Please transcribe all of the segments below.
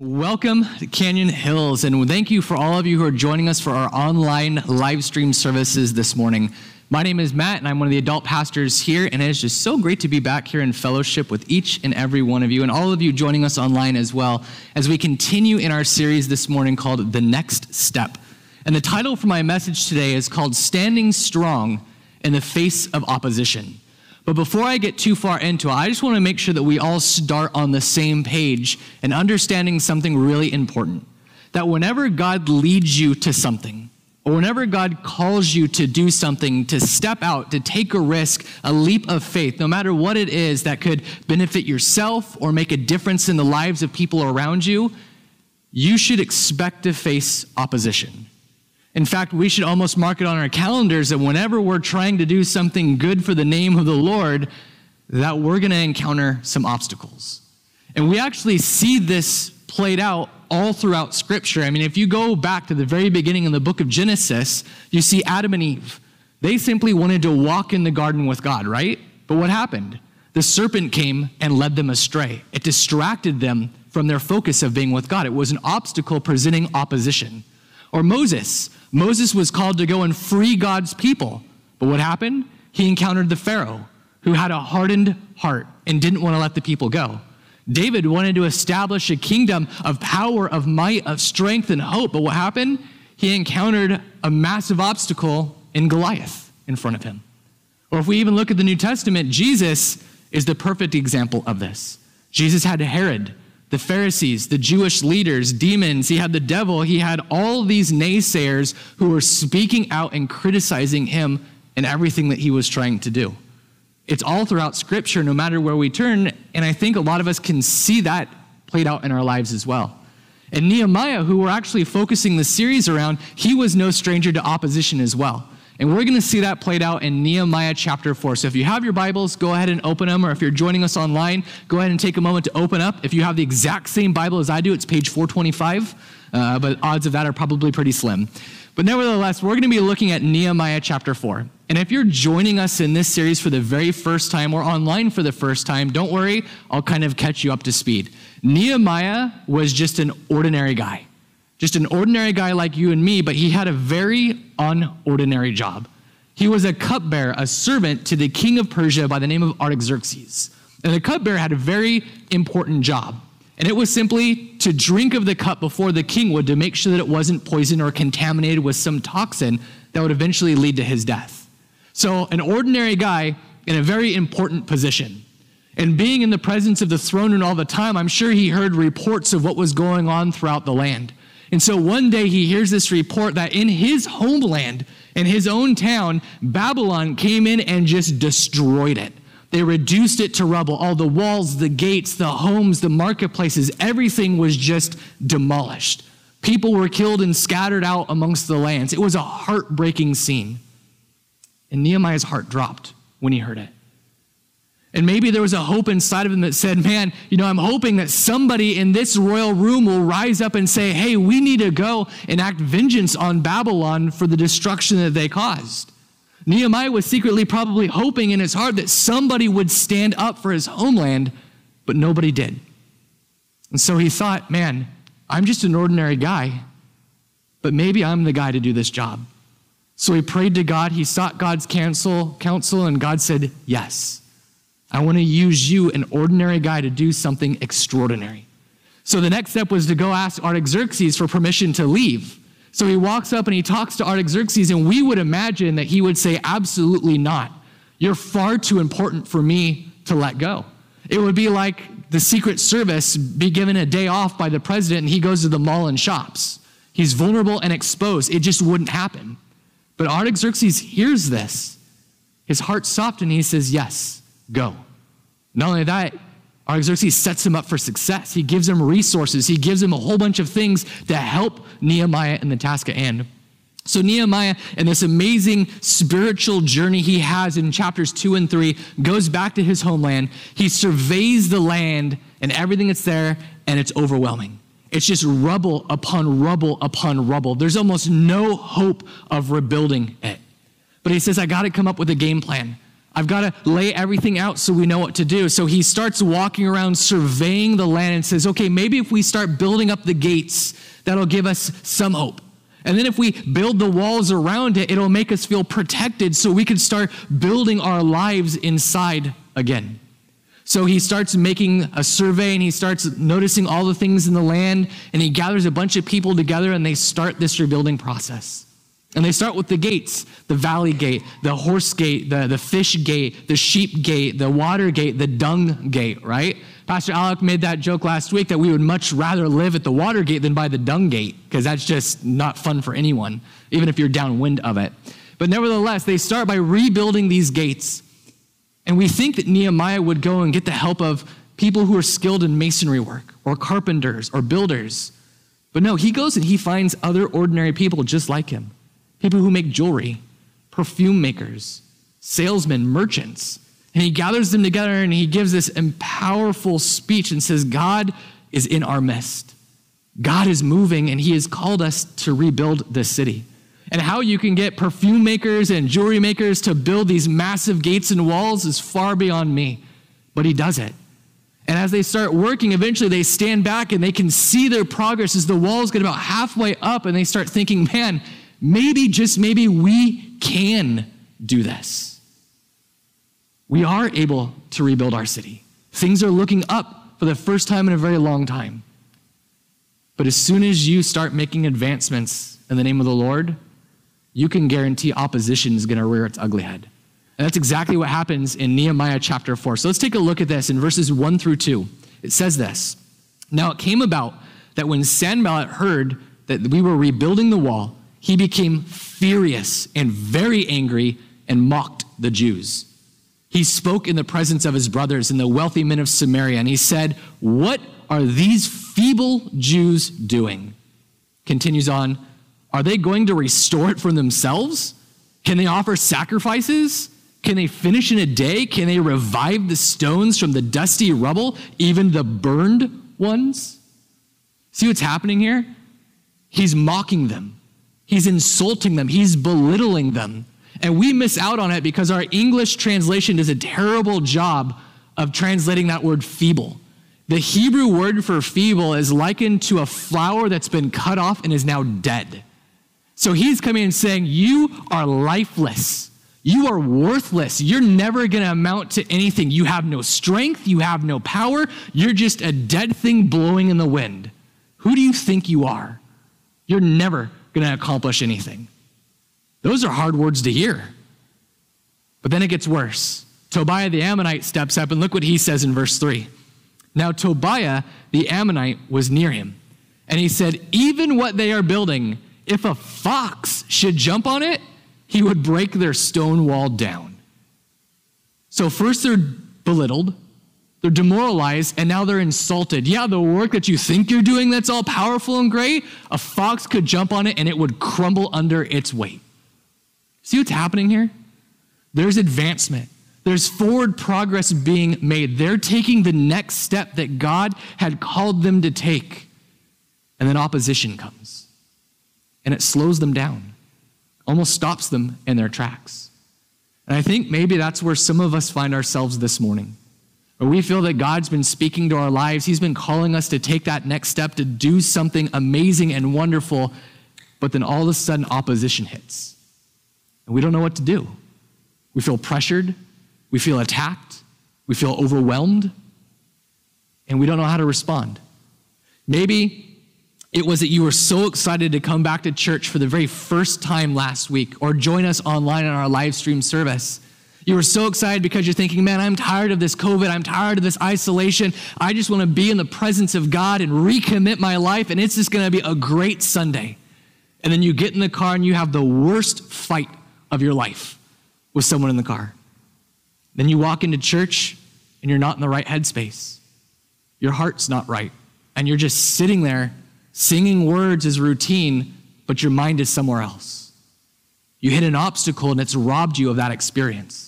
Welcome to Canyon Hills, and thank you for all of you who are joining us for our online live stream services this morning. My name is Matt, and I'm one of the adult pastors here, and it is just so great to be back here in fellowship with each and every one of you, and all of you joining us online as well, as we continue in our series this morning called The Next Step. And the title for my message today is called Standing Strong in the Face of Opposition. But before I get too far into it, I just want to make sure that we all start on the same page and understanding something really important. That whenever God leads you to something, or whenever God calls you to do something, to step out, to take a risk, a leap of faith, no matter what it is that could benefit yourself or make a difference in the lives of people around you, you should expect to face opposition. In fact, we should almost mark it on our calendars that whenever we're trying to do something good for the name of the Lord, that we're going to encounter some obstacles. And we actually see this played out all throughout Scripture. I mean, if you go back to the very beginning in the book of Genesis, you see Adam and Eve. They simply wanted to walk in the garden with God, right? But what happened? The serpent came and led them astray. It distracted them from their focus of being with God. It was an obstacle presenting opposition. Or Moses. Moses was called to go and free God's people. But what happened? He encountered the Pharaoh, who had a hardened heart and didn't want to let the people go. David wanted to establish a kingdom of power, of might, of strength, and hope. But what happened? He encountered a massive obstacle in Goliath in front of him. Or if we even look at the New Testament, Jesus is the perfect example of this. Jesus had Herod, the Pharisees, the Jewish leaders, demons, he had the devil, he had all these naysayers who were speaking out and criticizing him and everything that he was trying to do. It's all throughout Scripture, no matter where we turn, and I think a lot of us can see that played out in our lives as well. And Nehemiah, who we're actually focusing the series around, he was no stranger to opposition as well. And we're going to see that played out in Nehemiah chapter 4. So if you have your Bibles, go ahead and open them. Or if you're joining us online, go ahead and take a moment to open up. If you have the exact same Bible as I do, it's page 425. Uh, but odds of that are probably pretty slim. But nevertheless, we're going to be looking at Nehemiah chapter 4. And if you're joining us in this series for the very first time or online for the first time, don't worry, I'll kind of catch you up to speed. Nehemiah was just an ordinary guy just an ordinary guy like you and me, but he had a very unordinary job. He was a cupbearer, a servant to the king of Persia by the name of Artaxerxes. And the cupbearer had a very important job. And it was simply to drink of the cup before the king would to make sure that it wasn't poisoned or contaminated with some toxin that would eventually lead to his death. So, an ordinary guy in a very important position. And being in the presence of the throne and all the time, I'm sure he heard reports of what was going on throughout the land. And so one day he hears this report that in his homeland, in his own town, Babylon came in and just destroyed it. They reduced it to rubble. All the walls, the gates, the homes, the marketplaces, everything was just demolished. People were killed and scattered out amongst the lands. It was a heartbreaking scene. And Nehemiah's heart dropped when he heard it. And maybe there was a hope inside of him that said, Man, you know, I'm hoping that somebody in this royal room will rise up and say, Hey, we need to go and act vengeance on Babylon for the destruction that they caused. Nehemiah was secretly probably hoping in his heart that somebody would stand up for his homeland, but nobody did. And so he thought, Man, I'm just an ordinary guy, but maybe I'm the guy to do this job. So he prayed to God, he sought God's counsel, counsel and God said, Yes. I want to use you, an ordinary guy, to do something extraordinary. So the next step was to go ask Artaxerxes for permission to leave. So he walks up and he talks to Artaxerxes, and we would imagine that he would say, Absolutely not. You're far too important for me to let go. It would be like the Secret Service be given a day off by the president and he goes to the mall and shops. He's vulnerable and exposed. It just wouldn't happen. But Artaxerxes hears this. His heart softened and he says, Yes, go. Not only that, Artaxerxes sets him up for success. He gives him resources, he gives him a whole bunch of things to help Nehemiah in the task at hand. So, Nehemiah, in this amazing spiritual journey he has in chapters two and three, goes back to his homeland. He surveys the land and everything that's there, and it's overwhelming. It's just rubble upon rubble upon rubble. There's almost no hope of rebuilding it. But he says, I got to come up with a game plan. I've got to lay everything out so we know what to do. So he starts walking around surveying the land and says, okay, maybe if we start building up the gates, that'll give us some hope. And then if we build the walls around it, it'll make us feel protected so we can start building our lives inside again. So he starts making a survey and he starts noticing all the things in the land and he gathers a bunch of people together and they start this rebuilding process. And they start with the gates the valley gate, the horse gate, the, the fish gate, the sheep gate, the water gate, the dung gate, right? Pastor Alec made that joke last week that we would much rather live at the water gate than by the dung gate, because that's just not fun for anyone, even if you're downwind of it. But nevertheless, they start by rebuilding these gates. And we think that Nehemiah would go and get the help of people who are skilled in masonry work, or carpenters, or builders. But no, he goes and he finds other ordinary people just like him people who make jewelry, perfume makers, salesmen, merchants. And he gathers them together and he gives this powerful speech and says, God is in our midst. God is moving and he has called us to rebuild this city. And how you can get perfume makers and jewelry makers to build these massive gates and walls is far beyond me. But he does it. And as they start working, eventually they stand back and they can see their progress as the walls get about halfway up and they start thinking, man, maybe, just maybe, we can do this. We are able to rebuild our city. Things are looking up for the first time in a very long time. But as soon as you start making advancements in the name of the Lord, you can guarantee opposition is going to rear its ugly head. And that's exactly what happens in Nehemiah chapter 4. So let's take a look at this in verses 1 through 2. It says this Now it came about that when Sanballat heard that we were rebuilding the wall, he became furious and very angry and mocked the Jews. He spoke in the presence of his brothers and the wealthy men of Samaria, and he said, What are these feeble Jews doing? Continues on, Are they going to restore it for themselves? Can they offer sacrifices? Can they finish in a day? Can they revive the stones from the dusty rubble, even the burned ones? See what's happening here? He's mocking them. He's insulting them, he's belittling them. And we miss out on it because our English translation does a terrible job of translating that word feeble. The Hebrew word for feeble is likened to a flower that's been cut off and is now dead. So he's coming and saying, You are lifeless. You are worthless. You're never going to amount to anything. You have no strength. You have no power. You're just a dead thing blowing in the wind. Who do you think you are? You're never going to accomplish anything. Those are hard words to hear. But then it gets worse. Tobiah the Ammonite steps up, and look what he says in verse 3. Now, Tobiah the Ammonite was near him, and he said, Even what they are building, if a fox should jump on it, he would break their stone wall down. So, first they're belittled, they're demoralized and now they're insulted. Yeah, the work that you think you're doing that's all powerful and great, a fox could jump on it and it would crumble under its weight. See what's happening here? There's advancement. There's forward progress being made. They're taking the next step that God had called them to take. And then opposition comes. And it slows them down, almost stops them in their tracks. And I think maybe that's where some of us find ourselves this morning we feel that God's been speaking to our lives, He's been calling us to take that next step to do something amazing and wonderful, but then all of a sudden opposition hits. And we don't know what to do. We feel pressured, we feel attacked, we feel overwhelmed, and we don't know how to respond. Maybe it was that you were so excited to come back to church for the very first time last week or join us online in our live stream service you were so excited because you're thinking, man, I'm tired of this COVID. I'm tired of this isolation. I just want to be in the presence of God and recommit my life, and it's just going to be a great Sunday. And then you get in the car and you have the worst fight of your life with someone in the car. Then you walk into church and you're not in the right headspace. Your heart's not right. And you're just sitting there singing words as routine, but your mind is somewhere else. You hit an obstacle and it's robbed you of that experience.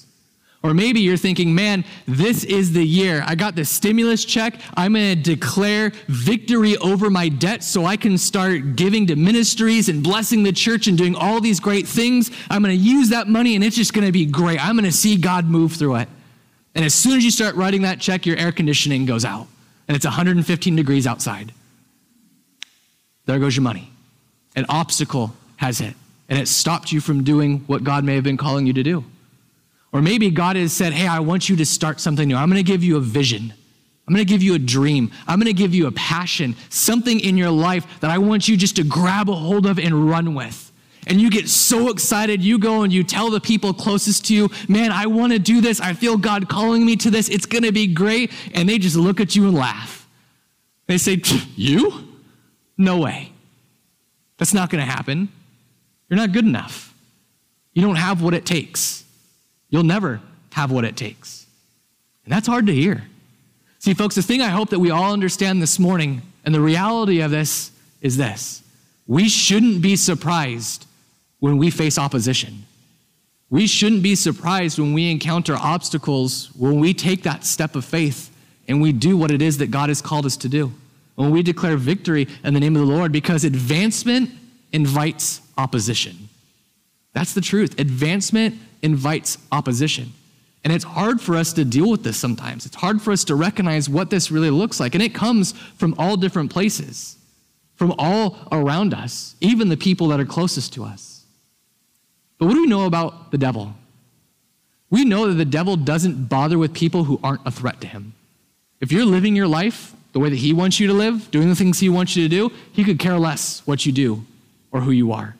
Or maybe you're thinking, man, this is the year. I got the stimulus check. I'm going to declare victory over my debt so I can start giving to ministries and blessing the church and doing all these great things. I'm going to use that money and it's just going to be great. I'm going to see God move through it. And as soon as you start writing that check, your air conditioning goes out and it's 115 degrees outside. There goes your money. An obstacle has hit and it stopped you from doing what God may have been calling you to do. Or maybe God has said, Hey, I want you to start something new. I'm going to give you a vision. I'm going to give you a dream. I'm going to give you a passion, something in your life that I want you just to grab a hold of and run with. And you get so excited, you go and you tell the people closest to you, Man, I want to do this. I feel God calling me to this. It's going to be great. And they just look at you and laugh. They say, You? No way. That's not going to happen. You're not good enough. You don't have what it takes. You'll never have what it takes. And that's hard to hear. See, folks, the thing I hope that we all understand this morning, and the reality of this is this we shouldn't be surprised when we face opposition. We shouldn't be surprised when we encounter obstacles, when we take that step of faith and we do what it is that God has called us to do. When we declare victory in the name of the Lord, because advancement invites opposition. That's the truth. Advancement invites opposition. And it's hard for us to deal with this sometimes. It's hard for us to recognize what this really looks like. And it comes from all different places, from all around us, even the people that are closest to us. But what do we know about the devil? We know that the devil doesn't bother with people who aren't a threat to him. If you're living your life the way that he wants you to live, doing the things he wants you to do, he could care less what you do or who you are.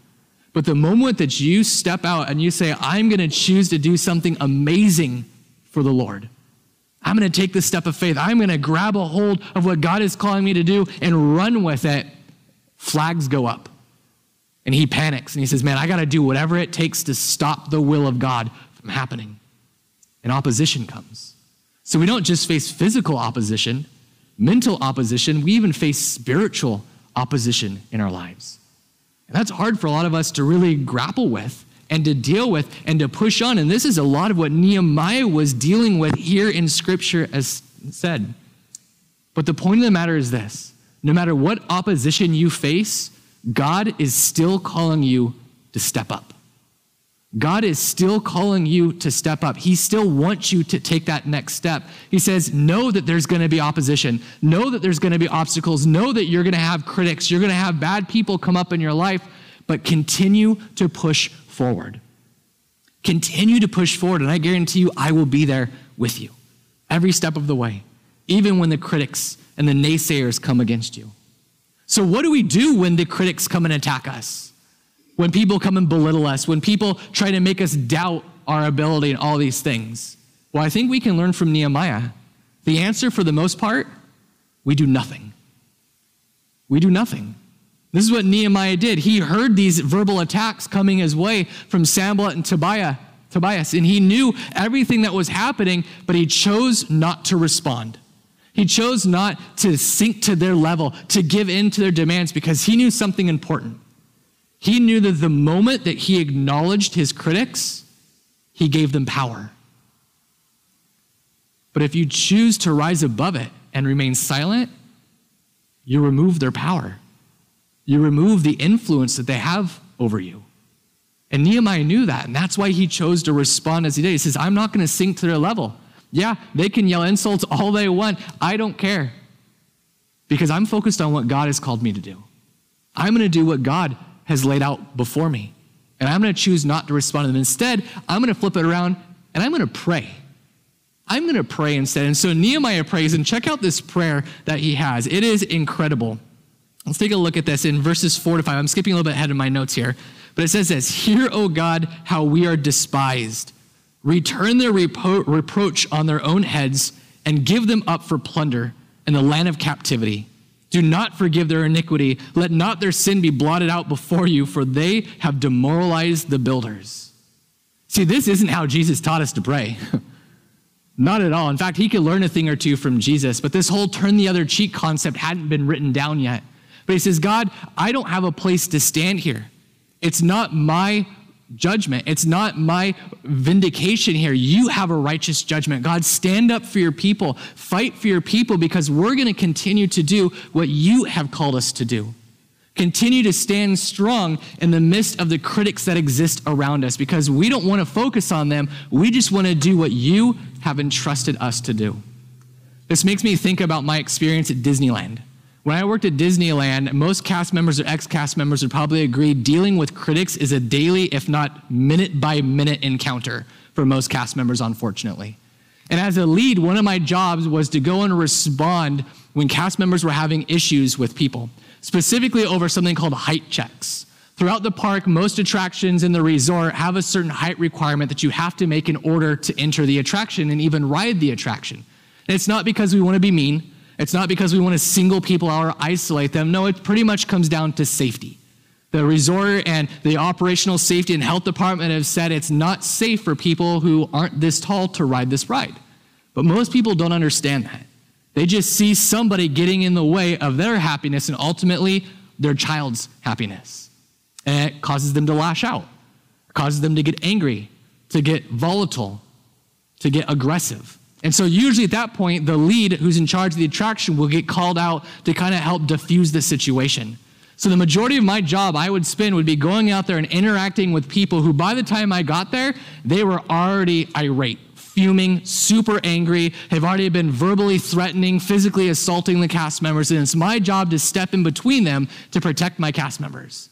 But the moment that you step out and you say, I'm going to choose to do something amazing for the Lord, I'm going to take this step of faith, I'm going to grab a hold of what God is calling me to do and run with it, flags go up. And he panics and he says, Man, I got to do whatever it takes to stop the will of God from happening. And opposition comes. So we don't just face physical opposition, mental opposition, we even face spiritual opposition in our lives. And that's hard for a lot of us to really grapple with and to deal with and to push on. And this is a lot of what Nehemiah was dealing with here in Scripture, as said. But the point of the matter is this no matter what opposition you face, God is still calling you to step up. God is still calling you to step up. He still wants you to take that next step. He says, Know that there's going to be opposition. Know that there's going to be obstacles. Know that you're going to have critics. You're going to have bad people come up in your life, but continue to push forward. Continue to push forward, and I guarantee you, I will be there with you every step of the way, even when the critics and the naysayers come against you. So, what do we do when the critics come and attack us? When people come and belittle us, when people try to make us doubt our ability and all these things? Well, I think we can learn from Nehemiah. The answer, for the most part, we do nothing. We do nothing. This is what Nehemiah did. He heard these verbal attacks coming his way from Sanballat and Tobiah, Tobias, and he knew everything that was happening, but he chose not to respond. He chose not to sink to their level, to give in to their demands, because he knew something important. He knew that the moment that he acknowledged his critics, he gave them power. But if you choose to rise above it and remain silent, you remove their power. You remove the influence that they have over you. And Nehemiah knew that, and that's why he chose to respond as he did. He says, I'm not going to sink to their level. Yeah, they can yell insults all they want. I don't care because I'm focused on what God has called me to do. I'm going to do what God has laid out before me. And I'm going to choose not to respond to them. Instead, I'm going to flip it around and I'm going to pray. I'm going to pray instead. And so Nehemiah prays, and check out this prayer that he has. It is incredible. Let's take a look at this in verses four to five. I'm skipping a little bit ahead of my notes here, but it says this Hear, O God, how we are despised. Return their repro- reproach on their own heads and give them up for plunder in the land of captivity. Do not forgive their iniquity. Let not their sin be blotted out before you, for they have demoralized the builders. See, this isn't how Jesus taught us to pray. not at all. In fact, he could learn a thing or two from Jesus, but this whole turn the other cheek concept hadn't been written down yet. But he says, God, I don't have a place to stand here. It's not my judgment. It's not my vindication here. You have a righteous judgment. God, stand up for your people, fight for your people, because we're going to continue to do what you have called us to do. Continue to stand strong in the midst of the critics that exist around us because we don't want to focus on them. We just want to do what you have entrusted us to do. This makes me think about my experience at Disneyland. When I worked at Disneyland, most cast members or ex cast members would probably agree dealing with critics is a daily, if not minute by minute encounter for most cast members, unfortunately. And as a lead, one of my jobs was to go and respond when cast members were having issues with people, specifically over something called height checks. Throughout the park, most attractions in the resort have a certain height requirement that you have to make in order to enter the attraction and even ride the attraction. And it's not because we want to be mean. It's not because we want to single people out or isolate them. No, it pretty much comes down to safety. The resort and the operational safety and health department have said it's not safe for people who aren't this tall to ride this ride. But most people don't understand that. They just see somebody getting in the way of their happiness and ultimately their child's happiness. And it causes them to lash out, causes them to get angry, to get volatile, to get aggressive. And so, usually at that point, the lead who's in charge of the attraction will get called out to kind of help diffuse the situation. So, the majority of my job I would spend would be going out there and interacting with people who, by the time I got there, they were already irate, fuming, super angry, have already been verbally threatening, physically assaulting the cast members. And it's my job to step in between them to protect my cast members.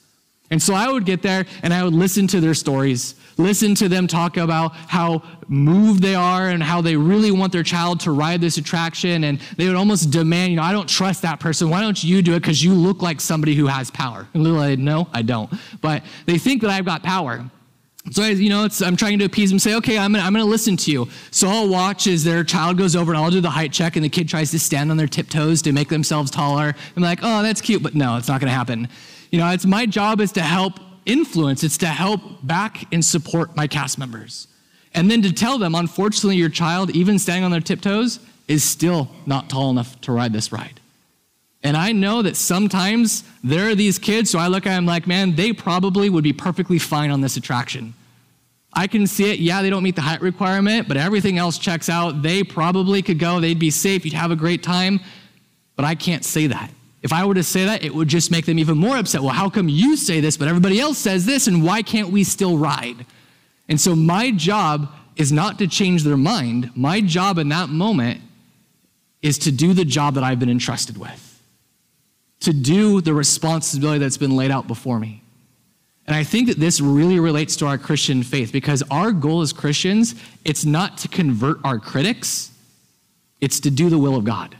And so I would get there and I would listen to their stories, listen to them talk about how moved they are and how they really want their child to ride this attraction. And they would almost demand, you know, I don't trust that person. Why don't you do it? Because you look like somebody who has power. And little no, I don't. But they think that I've got power. So, I, you know, I'm trying to appease them, say, okay, I'm gonna, I'm gonna listen to you. So I'll watch as their child goes over and I'll do the height check and the kid tries to stand on their tiptoes to make themselves taller. I'm like, oh, that's cute, but no, it's not gonna happen. You know, it's my job is to help influence, it's to help back and support my cast members. And then to tell them, unfortunately, your child, even standing on their tiptoes, is still not tall enough to ride this ride. And I know that sometimes there are these kids, so I look at them like, man, they probably would be perfectly fine on this attraction. I can see it. Yeah, they don't meet the height requirement, but everything else checks out. They probably could go, they'd be safe, you'd have a great time. But I can't say that. If I were to say that, it would just make them even more upset. Well, how come you say this, but everybody else says this, and why can't we still ride? And so my job is not to change their mind. My job in that moment is to do the job that I've been entrusted with, to do the responsibility that's been laid out before me. And I think that this really relates to our Christian faith because our goal as Christians, it's not to convert our critics, it's to do the will of God.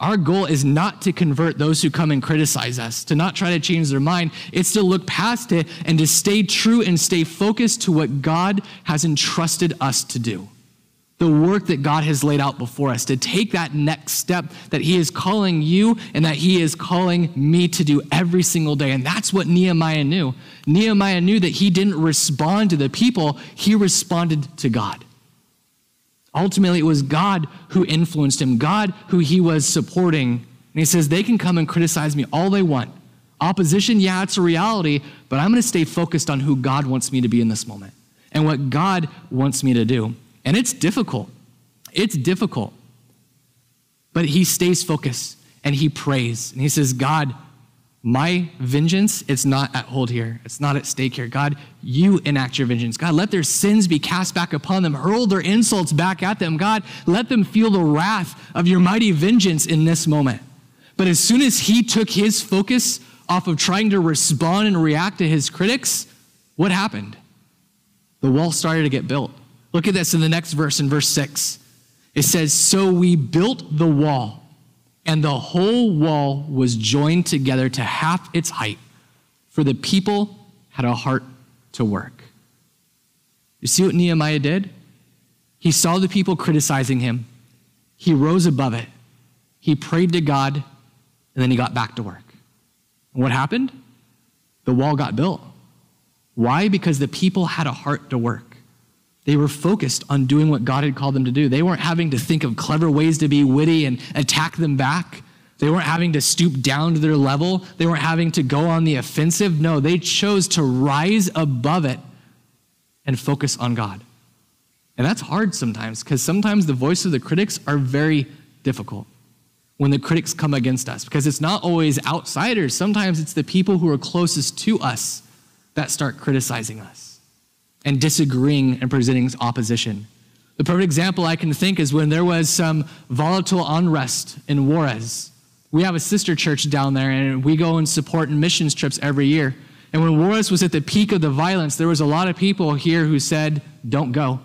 Our goal is not to convert those who come and criticize us, to not try to change their mind. It's to look past it and to stay true and stay focused to what God has entrusted us to do. The work that God has laid out before us, to take that next step that He is calling you and that He is calling me to do every single day. And that's what Nehemiah knew. Nehemiah knew that he didn't respond to the people, he responded to God. Ultimately, it was God who influenced him, God who he was supporting. And he says, They can come and criticize me all they want. Opposition, yeah, it's a reality, but I'm going to stay focused on who God wants me to be in this moment and what God wants me to do. And it's difficult. It's difficult. But he stays focused and he prays and he says, God, my vengeance, it's not at hold here. It's not at stake here. God, you enact your vengeance. God, let their sins be cast back upon them. Hurl their insults back at them. God, let them feel the wrath of your mighty vengeance in this moment. But as soon as he took his focus off of trying to respond and react to his critics, what happened? The wall started to get built. Look at this in the next verse, in verse 6. It says, So we built the wall and the whole wall was joined together to half its height, for the people had a heart to work. You see what Nehemiah did? He saw the people criticizing him, he rose above it, he prayed to God, and then he got back to work. And what happened? The wall got built. Why? Because the people had a heart to work. They were focused on doing what God had called them to do. They weren't having to think of clever ways to be witty and attack them back. They weren't having to stoop down to their level. They weren't having to go on the offensive. No, they chose to rise above it and focus on God. And that's hard sometimes because sometimes the voice of the critics are very difficult when the critics come against us because it's not always outsiders. Sometimes it's the people who are closest to us that start criticizing us and disagreeing and presenting opposition. The perfect example I can think is when there was some volatile unrest in Juarez. We have a sister church down there, and we go and support missions trips every year. And when Juarez was at the peak of the violence, there was a lot of people here who said, Don't go.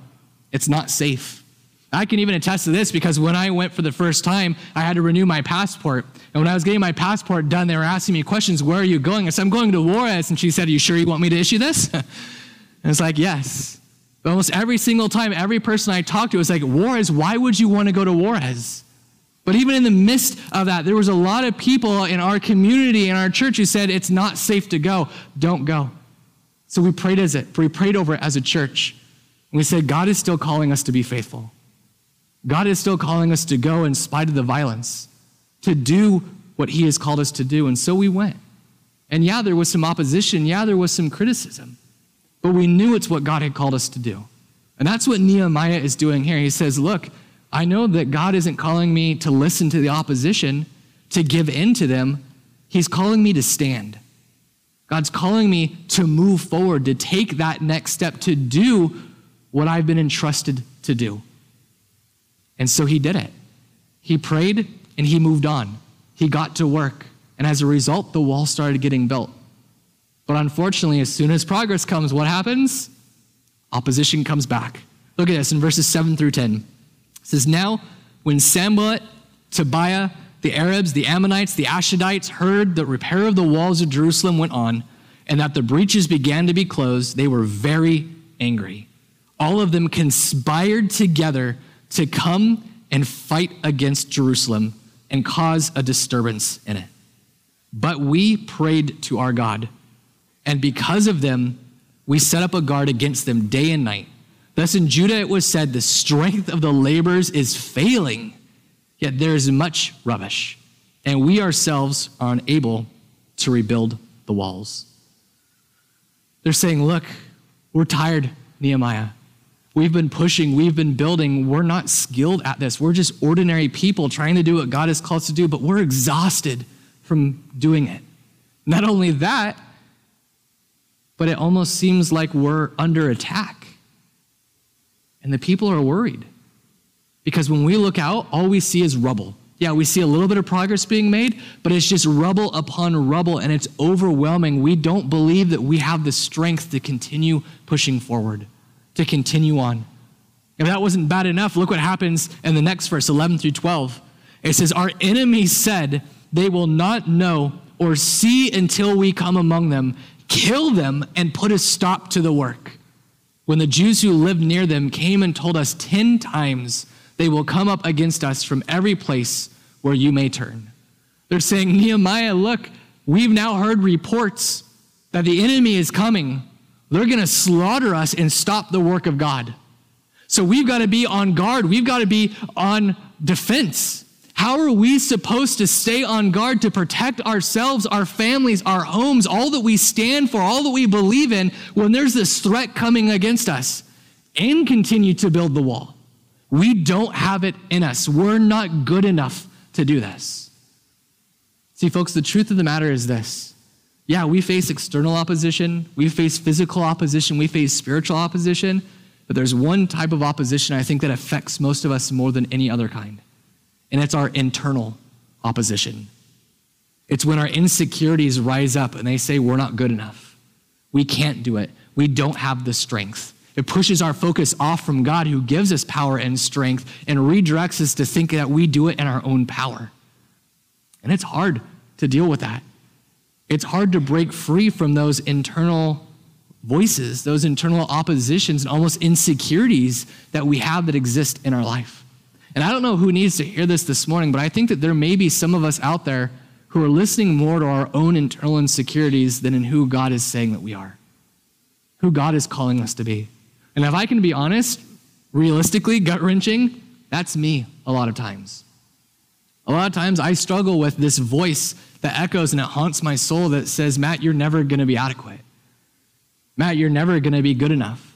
It's not safe. I can even attest to this because when I went for the first time, I had to renew my passport. And when I was getting my passport done, they were asking me questions Where are you going? I said, I'm going to Juarez. And she said, Are you sure you want me to issue this? and it's like, Yes. Almost every single time, every person I talked to was like, Juarez, why would you want to go to Juarez? But even in the midst of that, there was a lot of people in our community, in our church, who said, It's not safe to go. Don't go. So we prayed as it, we prayed over it as a church. And we said, God is still calling us to be faithful. God is still calling us to go in spite of the violence, to do what He has called us to do. And so we went. And yeah, there was some opposition. Yeah, there was some criticism. But we knew it's what God had called us to do. And that's what Nehemiah is doing here. He says, Look, I know that God isn't calling me to listen to the opposition, to give in to them. He's calling me to stand. God's calling me to move forward, to take that next step, to do what I've been entrusted to do. And so he did it. He prayed and he moved on. He got to work. And as a result, the wall started getting built. But unfortunately, as soon as progress comes, what happens? Opposition comes back. Look at this in verses 7 through 10. It says, Now, when Sanballat, Tobiah, the Arabs, the Ammonites, the Ashdodites heard the repair of the walls of Jerusalem went on, and that the breaches began to be closed, they were very angry. All of them conspired together to come and fight against Jerusalem and cause a disturbance in it. But we prayed to our God, and because of them, we set up a guard against them day and night. Thus in Judah it was said, The strength of the laborers is failing, yet there is much rubbish, and we ourselves are unable to rebuild the walls. They're saying, Look, we're tired, Nehemiah. We've been pushing, we've been building. We're not skilled at this. We're just ordinary people trying to do what God has called us to do, but we're exhausted from doing it. Not only that, but it almost seems like we're under attack. And the people are worried. Because when we look out, all we see is rubble. Yeah, we see a little bit of progress being made, but it's just rubble upon rubble and it's overwhelming. We don't believe that we have the strength to continue pushing forward to continue on. If that wasn't bad enough, look what happens in the next verse, 11 through 12. It says, Our enemies said, They will not know or see until we come among them, kill them, and put a stop to the work. When the Jews who lived near them came and told us 10 times, They will come up against us from every place where you may turn. They're saying, Nehemiah, look, we've now heard reports that the enemy is coming. They're going to slaughter us and stop the work of God. So we've got to be on guard. We've got to be on defense. How are we supposed to stay on guard to protect ourselves, our families, our homes, all that we stand for, all that we believe in when there's this threat coming against us and continue to build the wall? We don't have it in us. We're not good enough to do this. See, folks, the truth of the matter is this yeah, we face external opposition, we face physical opposition, we face spiritual opposition, but there's one type of opposition I think that affects most of us more than any other kind, and it's our internal opposition. It's when our insecurities rise up and they say, We're not good enough. We can't do it. We don't have the strength. It pushes our focus off from God, who gives us power and strength, and redirects us to think that we do it in our own power. And it's hard to deal with that it's hard to break free from those internal voices, those internal oppositions, and almost insecurities that we have that exist in our life. And I don't know who needs to hear this this morning, but I think that there may be some of us out there who are listening more to our own internal insecurities than in who God is saying that we are, who God is calling us to be. And if I can be honest, realistically, gut wrenching, that's me a lot of times. A lot of times I struggle with this voice that echoes and it haunts my soul that says, Matt, you're never going to be adequate. Matt, you're never going to be good enough.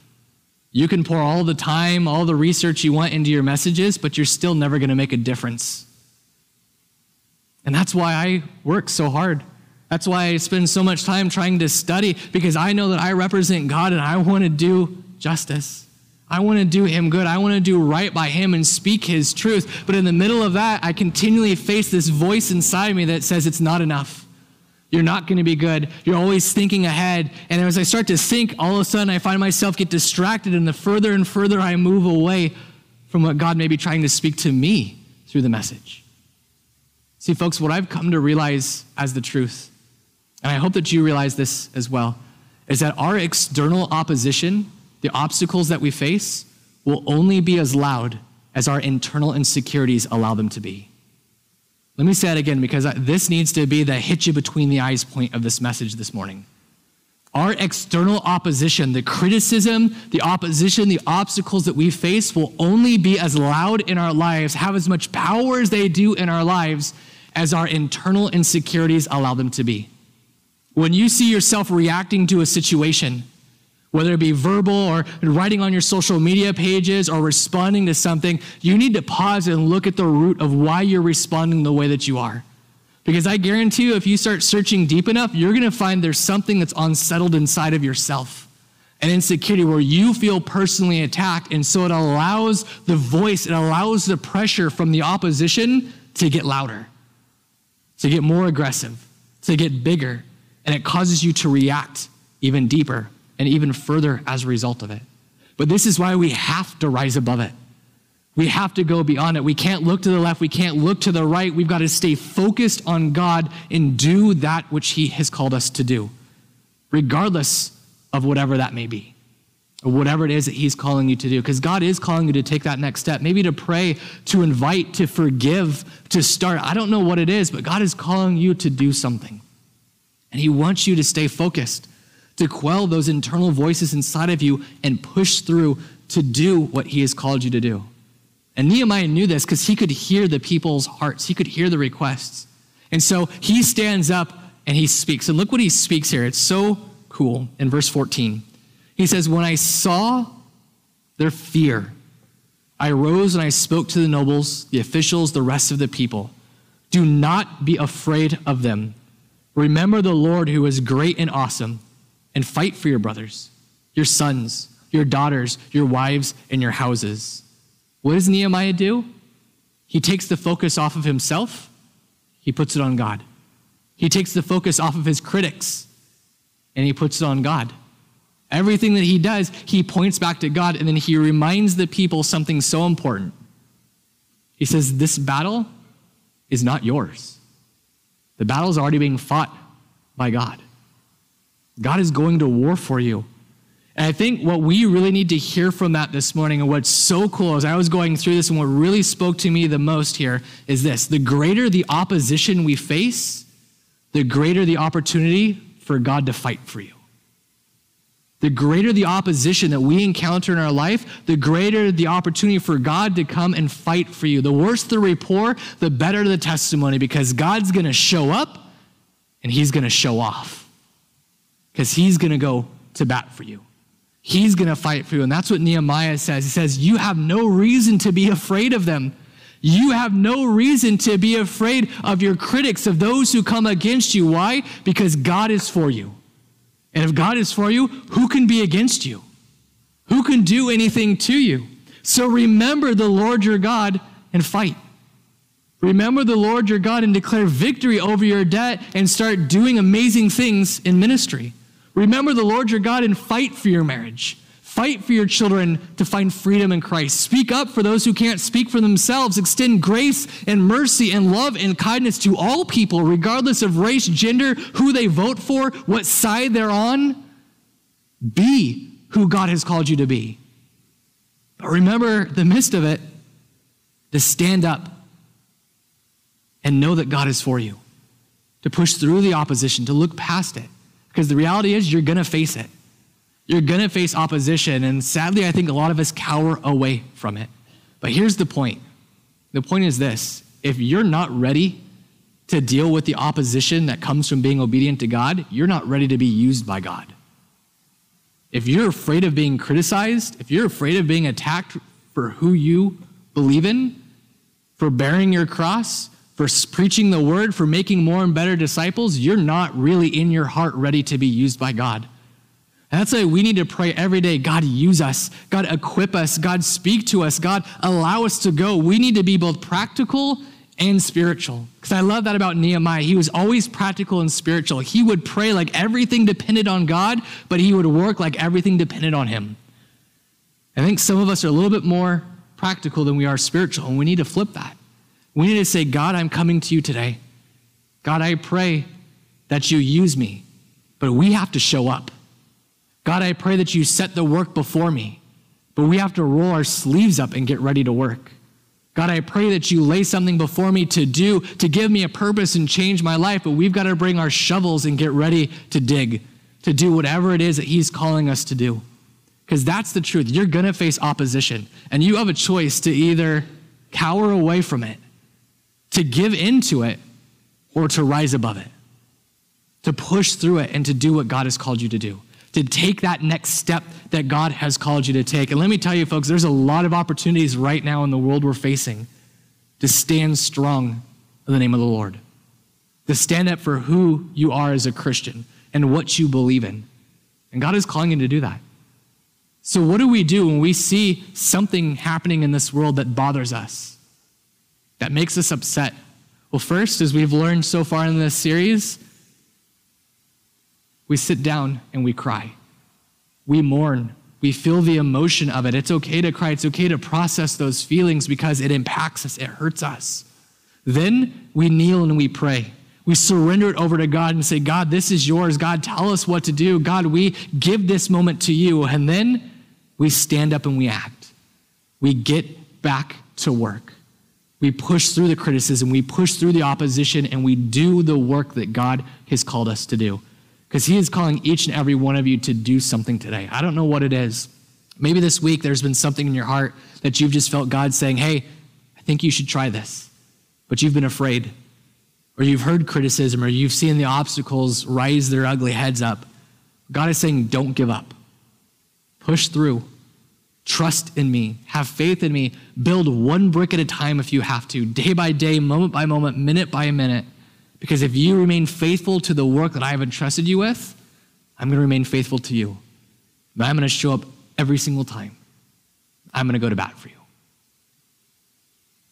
You can pour all the time, all the research you want into your messages, but you're still never going to make a difference. And that's why I work so hard. That's why I spend so much time trying to study, because I know that I represent God and I want to do justice. I want to do him good. I want to do right by him and speak his truth. But in the middle of that, I continually face this voice inside me that says it's not enough. You're not going to be good. You're always thinking ahead. And as I start to think, all of a sudden I find myself get distracted. And the further and further I move away from what God may be trying to speak to me through the message. See, folks, what I've come to realize as the truth, and I hope that you realize this as well, is that our external opposition the obstacles that we face will only be as loud as our internal insecurities allow them to be. Let me say that again because this needs to be the hit you between the eyes point of this message this morning. Our external opposition, the criticism, the opposition, the obstacles that we face will only be as loud in our lives, have as much power as they do in our lives as our internal insecurities allow them to be. When you see yourself reacting to a situation, whether it be verbal or writing on your social media pages or responding to something, you need to pause and look at the root of why you're responding the way that you are. Because I guarantee you, if you start searching deep enough, you're going to find there's something that's unsettled inside of yourself an insecurity where you feel personally attacked. And so it allows the voice, it allows the pressure from the opposition to get louder, to get more aggressive, to get bigger. And it causes you to react even deeper and even further as a result of it. But this is why we have to rise above it. We have to go beyond it. We can't look to the left. We can't look to the right. We've got to stay focused on God and do that which He has called us to do, regardless of whatever that may be, or whatever it is that He's calling you to do. Because God is calling you to take that next step, maybe to pray, to invite, to forgive, to start. I don't know what it is, but God is calling you to do something. And He wants you to stay focused to quell those internal voices inside of you and push through to do what he has called you to do. And Nehemiah knew this because he could hear the people's hearts, he could hear the requests. And so he stands up and he speaks. And look what he speaks here. It's so cool in verse 14. He says, When I saw their fear, I rose and I spoke to the nobles, the officials, the rest of the people. Do not be afraid of them. Remember the Lord who is great and awesome and fight for your brothers, your sons, your daughters, your wives, and your houses. What does Nehemiah do? He takes the focus off of himself, he puts it on God. He takes the focus off of his critics, and he puts it on God. Everything that he does, he points back to God, and then he reminds the people something so important. He says, This battle is not yours. The battle is already being fought by God. God is going to war for you. And I think what we really need to hear from that this morning, and what's so cool as I was going through this, and what really spoke to me the most here is this the greater the opposition we face, the greater the opportunity for God to fight for you. The greater the opposition that we encounter in our life, the greater the opportunity for God to come and fight for you. The worse the rapport, the better the testimony, because God's going to show up and He's going to show off because he's going to go to bat for you. He's going to fight for you. And that's what Nehemiah says. He says, You have no reason to be afraid of them. You have no reason to be afraid of your critics, of those who come against you. Why? Because God is for you. And if God is for you, who can be against you? Who can do anything to you? So remember the Lord your God and fight. Remember the Lord your God and declare victory over your debt and start doing amazing things in ministry. Remember the Lord your God and fight for your marriage. Fight for your children to find freedom in Christ. Speak up for those who can't speak for themselves. Extend grace and mercy and love and kindness to all people, regardless of race, gender, who they vote for, what side they're on. Be who God has called you to be. But remember, the midst of it, to stand up and know that God is for you, to push through the opposition, to look past it. Because the reality is, you're going to face it. You're going to face opposition. And sadly, I think a lot of us cower away from it. But here's the point the point is this if you're not ready to deal with the opposition that comes from being obedient to God, you're not ready to be used by God. If you're afraid of being criticized, if you're afraid of being attacked for who you believe in, for bearing your cross, for preaching the word, for making more and better disciples, you're not really in your heart ready to be used by God. And that's why we need to pray every day God, use us. God, equip us. God, speak to us. God, allow us to go. We need to be both practical and spiritual. Because I love that about Nehemiah. He was always practical and spiritual. He would pray like everything depended on God, but he would work like everything depended on him. I think some of us are a little bit more practical than we are spiritual, and we need to flip that. We need to say, God, I'm coming to you today. God, I pray that you use me, but we have to show up. God, I pray that you set the work before me, but we have to roll our sleeves up and get ready to work. God, I pray that you lay something before me to do, to give me a purpose and change my life, but we've got to bring our shovels and get ready to dig, to do whatever it is that He's calling us to do. Because that's the truth. You're going to face opposition, and you have a choice to either cower away from it, to give into it, or to rise above it, to push through it and to do what God has called you to do to take that next step that God has called you to take. And let me tell you, folks, there's a lot of opportunities right now in the world we're facing to stand strong in the name of the Lord, to stand up for who you are as a Christian and what you believe in. And God is calling you to do that. So, what do we do when we see something happening in this world that bothers us, that makes us upset? Well, first, as we've learned so far in this series, we sit down and we cry. We mourn. We feel the emotion of it. It's okay to cry. It's okay to process those feelings because it impacts us, it hurts us. Then we kneel and we pray. We surrender it over to God and say, God, this is yours. God, tell us what to do. God, we give this moment to you. And then we stand up and we act. We get back to work. We push through the criticism, we push through the opposition, and we do the work that God has called us to do because He is calling each and every one of you to do something today. I don't know what it is. Maybe this week there's been something in your heart that you've just felt God saying, hey, I think you should try this, but you've been afraid. Or you've heard criticism, or you've seen the obstacles rise their ugly heads up. God is saying, don't give up. Push through. Trust in me. Have faith in me. Build one brick at a time if you have to, day by day, moment by moment, minute by minute. Because if you remain faithful to the work that I have entrusted you with, I'm going to remain faithful to you. But I'm going to show up every single time. I'm going to go to bat for you.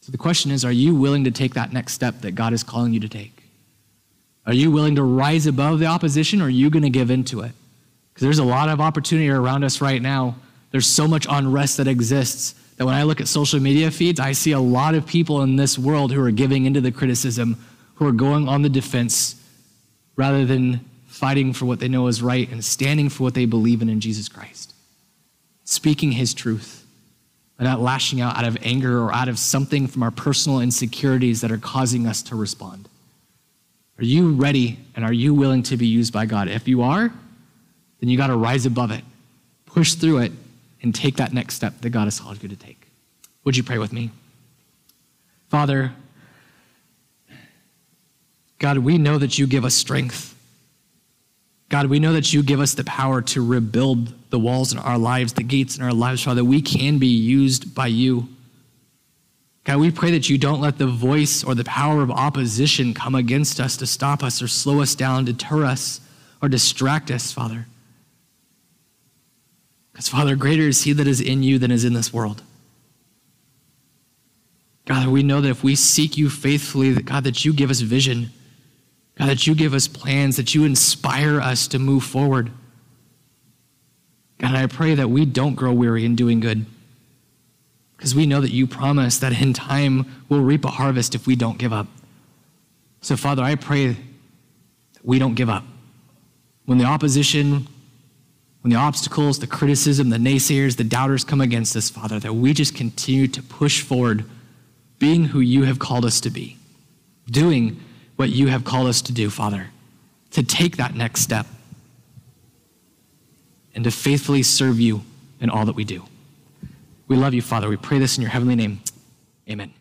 So the question is are you willing to take that next step that God is calling you to take? Are you willing to rise above the opposition or are you going to give into it? Because there's a lot of opportunity around us right now. There's so much unrest that exists that when I look at social media feeds, I see a lot of people in this world who are giving into the criticism who are going on the defense rather than fighting for what they know is right and standing for what they believe in in Jesus Christ. Speaking his truth and not lashing out out of anger or out of something from our personal insecurities that are causing us to respond. Are you ready and are you willing to be used by God? If you are, then you got to rise above it, push through it, and take that next step that God has called you to take. Would you pray with me? Father, God, we know that you give us strength. God, we know that you give us the power to rebuild the walls in our lives, the gates in our lives, Father. We can be used by you. God, we pray that you don't let the voice or the power of opposition come against us to stop us or slow us down, deter us, or distract us, Father. Because, Father, greater is He that is in you than is in this world. God, we know that if we seek you faithfully, that God, that you give us vision God, that you give us plans, that you inspire us to move forward. God, I pray that we don't grow weary in doing good because we know that you promise that in time we'll reap a harvest if we don't give up. So, Father, I pray that we don't give up. When the opposition, when the obstacles, the criticism, the naysayers, the doubters come against us, Father, that we just continue to push forward, being who you have called us to be, doing what you have called us to do, Father, to take that next step and to faithfully serve you in all that we do. We love you, Father. We pray this in your heavenly name. Amen.